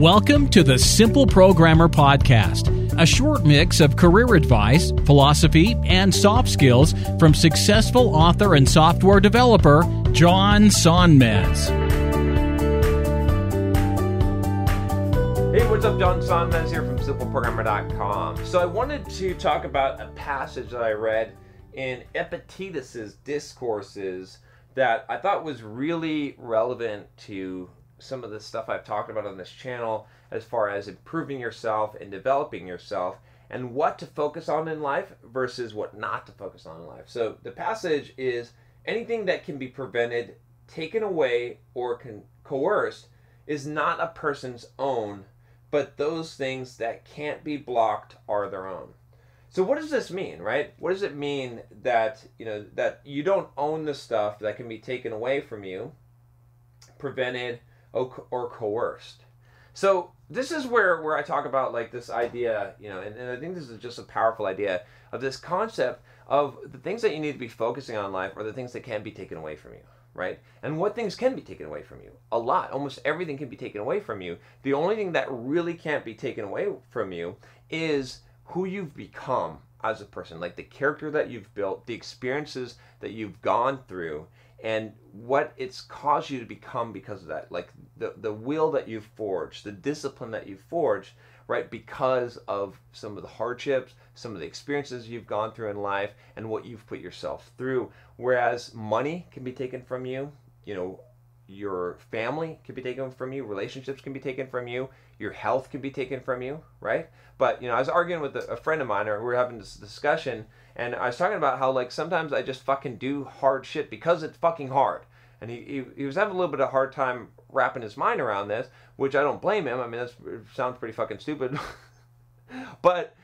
Welcome to the Simple Programmer Podcast, a short mix of career advice, philosophy, and soft skills from successful author and software developer John Sonmez. Hey, what's up? John Sonmez here from SimpleProgrammer.com. So I wanted to talk about a passage that I read in Epictetus's Discourses that I thought was really relevant to some of the stuff I've talked about on this channel as far as improving yourself and developing yourself and what to focus on in life versus what not to focus on in life. So the passage is anything that can be prevented, taken away, or con- coerced is not a person's own, but those things that can't be blocked are their own. So what does this mean, right? What does it mean that, you know, that you don't own the stuff that can be taken away from you, prevented, or, coerced. So this is where where I talk about like this idea, you know, and, and I think this is just a powerful idea of this concept of the things that you need to be focusing on in life are the things that can be taken away from you, right? And what things can be taken away from you? A lot. Almost everything can be taken away from you. The only thing that really can't be taken away from you is who you've become as a person, like the character that you've built, the experiences that you've gone through, and what it's caused you to become because of that. Like the the will that you've forged the discipline that you've forged right because of some of the hardships some of the experiences you've gone through in life and what you've put yourself through. Whereas money can be taken from you you know your family can be taken from you relationships can be taken from you your health can be taken from you right but you know i was arguing with a, friend of mine or we were having this discussion and I was talking about how like sometimes I just fucking do hard shit because it's fucking hard. And he, he, he was having a little bit of a hard time wrapping his mind around this, which I don't blame him. I mean, that sounds pretty fucking stupid. but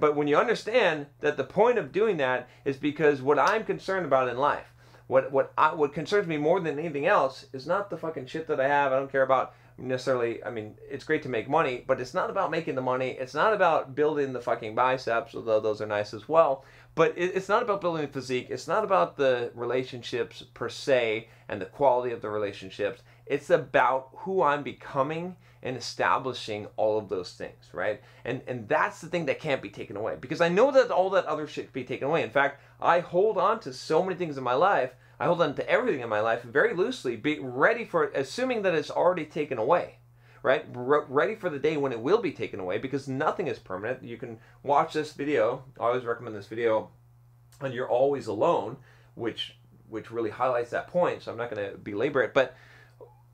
but when you understand that the point of doing that is because what I'm concerned about in life, what what I, what concerns me more than anything else is not the fucking shit that I have. I don't care about necessarily i mean it's great to make money but it's not about making the money. It's not about building the fucking biceps although those are nice as well. But it's not about building the physique. It's not about the relationships per se and the quality of the relationships it's about who i'm becoming and establishing all of those things right and and that's the thing that can't be taken away because i know that all that other shit can be taken away in fact i hold on to so many things in my life I hold on to everything in my life very loosely, be ready for it, assuming that it's already taken away, right? Re- ready for the day when it will be taken away because nothing is permanent. You can watch this video. I always recommend this video, and you're always alone, which which really highlights that point. So I'm not going to belabor it, but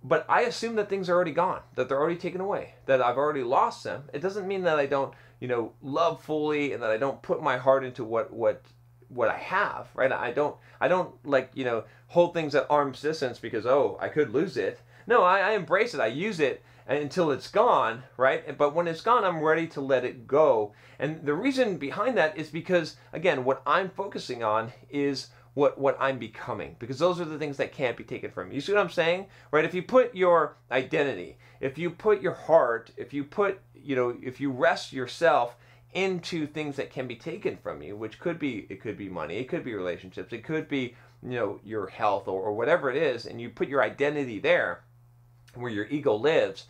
but I assume that things are already gone, that they're already taken away, that I've already lost them. It doesn't mean that I don't, you know, love fully and that I don't put my heart into what what what I have, right? I don't I don't like, you know, hold things at arm's distance because oh, I could lose it. No, I, I embrace it. I use it until it's gone, right? But when it's gone, I'm ready to let it go. And the reason behind that is because again, what I'm focusing on is what what I'm becoming because those are the things that can't be taken from you. You see what I'm saying? Right? If you put your identity, if you put your heart, if you put, you know, if you rest yourself into things that can be taken from you, which could be it could be money, it could be relationships, it could be you know your health or, or whatever it is, and you put your identity there, where your ego lives,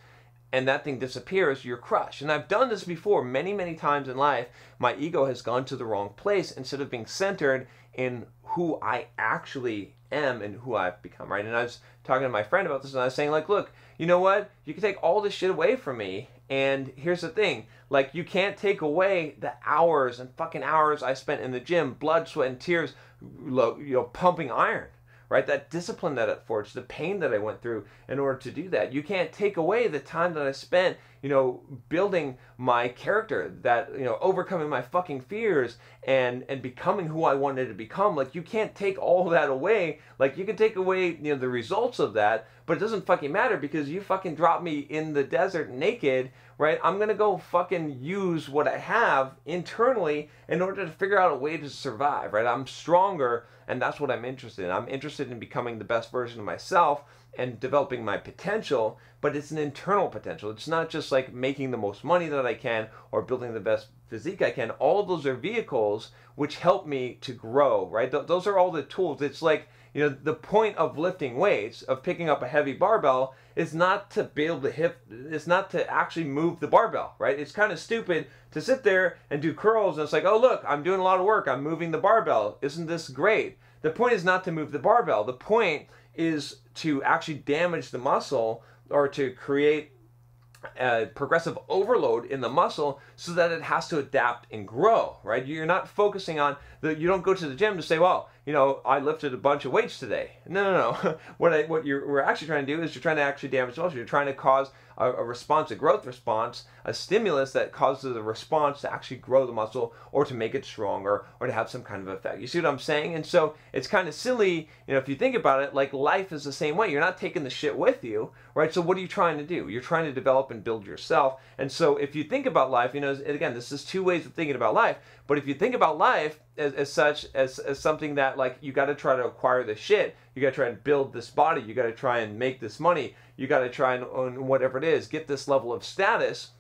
and that thing disappears, you're crushed. And I've done this before many, many times in life. My ego has gone to the wrong place instead of being centered in who I actually am and who I've become, right? And I was talking to my friend about this and I was saying, like, look, you know what? You can take all this shit away from me and here's the thing like, you can't take away the hours and fucking hours I spent in the gym, blood, sweat, and tears, you know, pumping iron, right? That discipline that it forged, the pain that I went through in order to do that. You can't take away the time that I spent, you know, building my character, that you know, overcoming my fucking fears and and becoming who I wanted to become. Like you can't take all that away. Like you can take away, you know, the results of that, but it doesn't fucking matter because you fucking drop me in the desert naked, right? I'm gonna go fucking use what I have internally in order to figure out a way to survive, right? I'm stronger, and that's what I'm interested in. I'm interested in becoming the best version of myself and developing my potential, but it's an internal potential. It's not just like making the most money that I can or building the best physique I can. All of those are vehicles which help me to grow, right? Th- those are all the tools. It's like, you know, the point of lifting weights, of picking up a heavy barbell, is not to be able to hip, it's not to actually move the barbell, right? It's kind of stupid to sit there and do curls and it's like, oh, look, I'm doing a lot of work. I'm moving the barbell. Isn't this great? The point is not to move the barbell. The point is to actually damage the muscle or to create a progressive overload in the muscle so that it has to adapt and grow, right? You're not focusing on the you don't go to the gym to say, well, you know, I lifted a bunch of weights today. No, no, no. what I, what you're we're actually trying to do is you're trying to actually damage the muscle. You're trying to cause a, a response, a growth response, a stimulus that causes a response to actually grow the muscle or to make it stronger or to have some kind of effect. You see what I'm saying? And so it's kind of silly, you know, if you think about it, like life is the same way. You're not taking the shit with you, right? So what are you trying to do? You're trying to develop and build yourself. And so if you think about life, you know, again, this is two ways of thinking about life. But if you think about life as, as such as, as something that like you got to try to acquire the shit, you got to try and build this body, you got to try and make this money, you got to try and own whatever it is, get this level of status.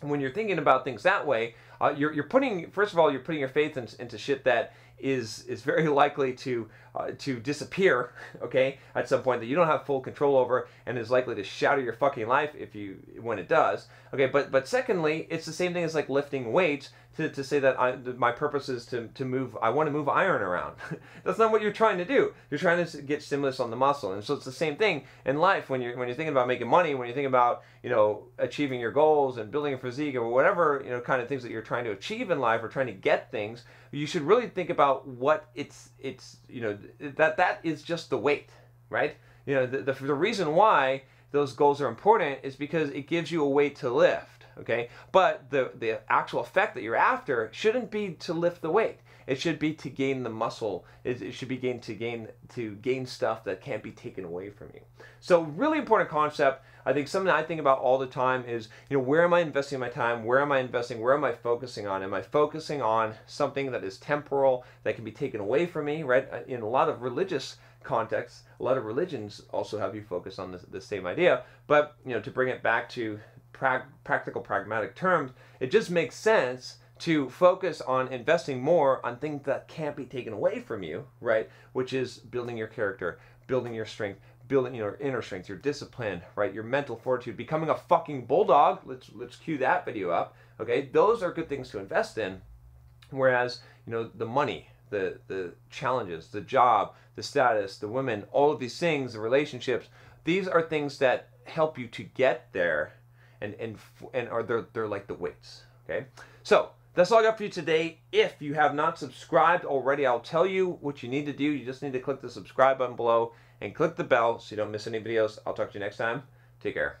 When you're thinking about things that way, uh, you're, you're putting first of all you're putting your faith in, into shit that is is very likely to uh, to disappear, okay, at some point that you don't have full control over, and is likely to shatter your fucking life if you when it does, okay. But but secondly, it's the same thing as like lifting weights to, to say that I, my purpose is to, to move, I want to move iron around. That's not what you're trying to do. You're trying to get stimulus on the muscle. And so it's the same thing in life when you're, when you're thinking about making money, when you're thinking about, you know, achieving your goals and building a physique or whatever, you know, kind of things that you're trying to achieve in life or trying to get things, you should really think about what it's, it's, you know, that that is just the weight, right? You know, the, the, the reason why those goals are important is because it gives you a weight to lift okay? But the, the actual effect that you're after shouldn't be to lift the weight. It should be to gain the muscle. It, it should be gain to gain to gain stuff that can't be taken away from you. So really important concept. I think something I think about all the time is, you know, where am I investing my time? Where am I investing? Where am I focusing on? Am I focusing on something that is temporal that can be taken away from me, right? Uh, in a lot of religious contexts, a lot of religions also have you focus on the same idea. But, you know, to bring it back to pra- practical, pragmatic terms, it just makes sense to focus on investing more on things that can't be taken away from you, right? Which is building your character, building your strength, building your inner strength, your discipline, right? Your mental fortitude, becoming a fucking bulldog. Let's let's cue that video up. Okay, those are good things to invest in. Whereas, you know, the money, the the challenges, the job, the status, the women, all of these things, the relationships, these are things that help you to get there and and and are they're they're like the weights. Okay, so that's all I got for you today. If you have not subscribed already, I'll tell you what you need to do. You just need to click the subscribe button below and click the bell so you don't miss any videos. I'll talk to you next time. Take care.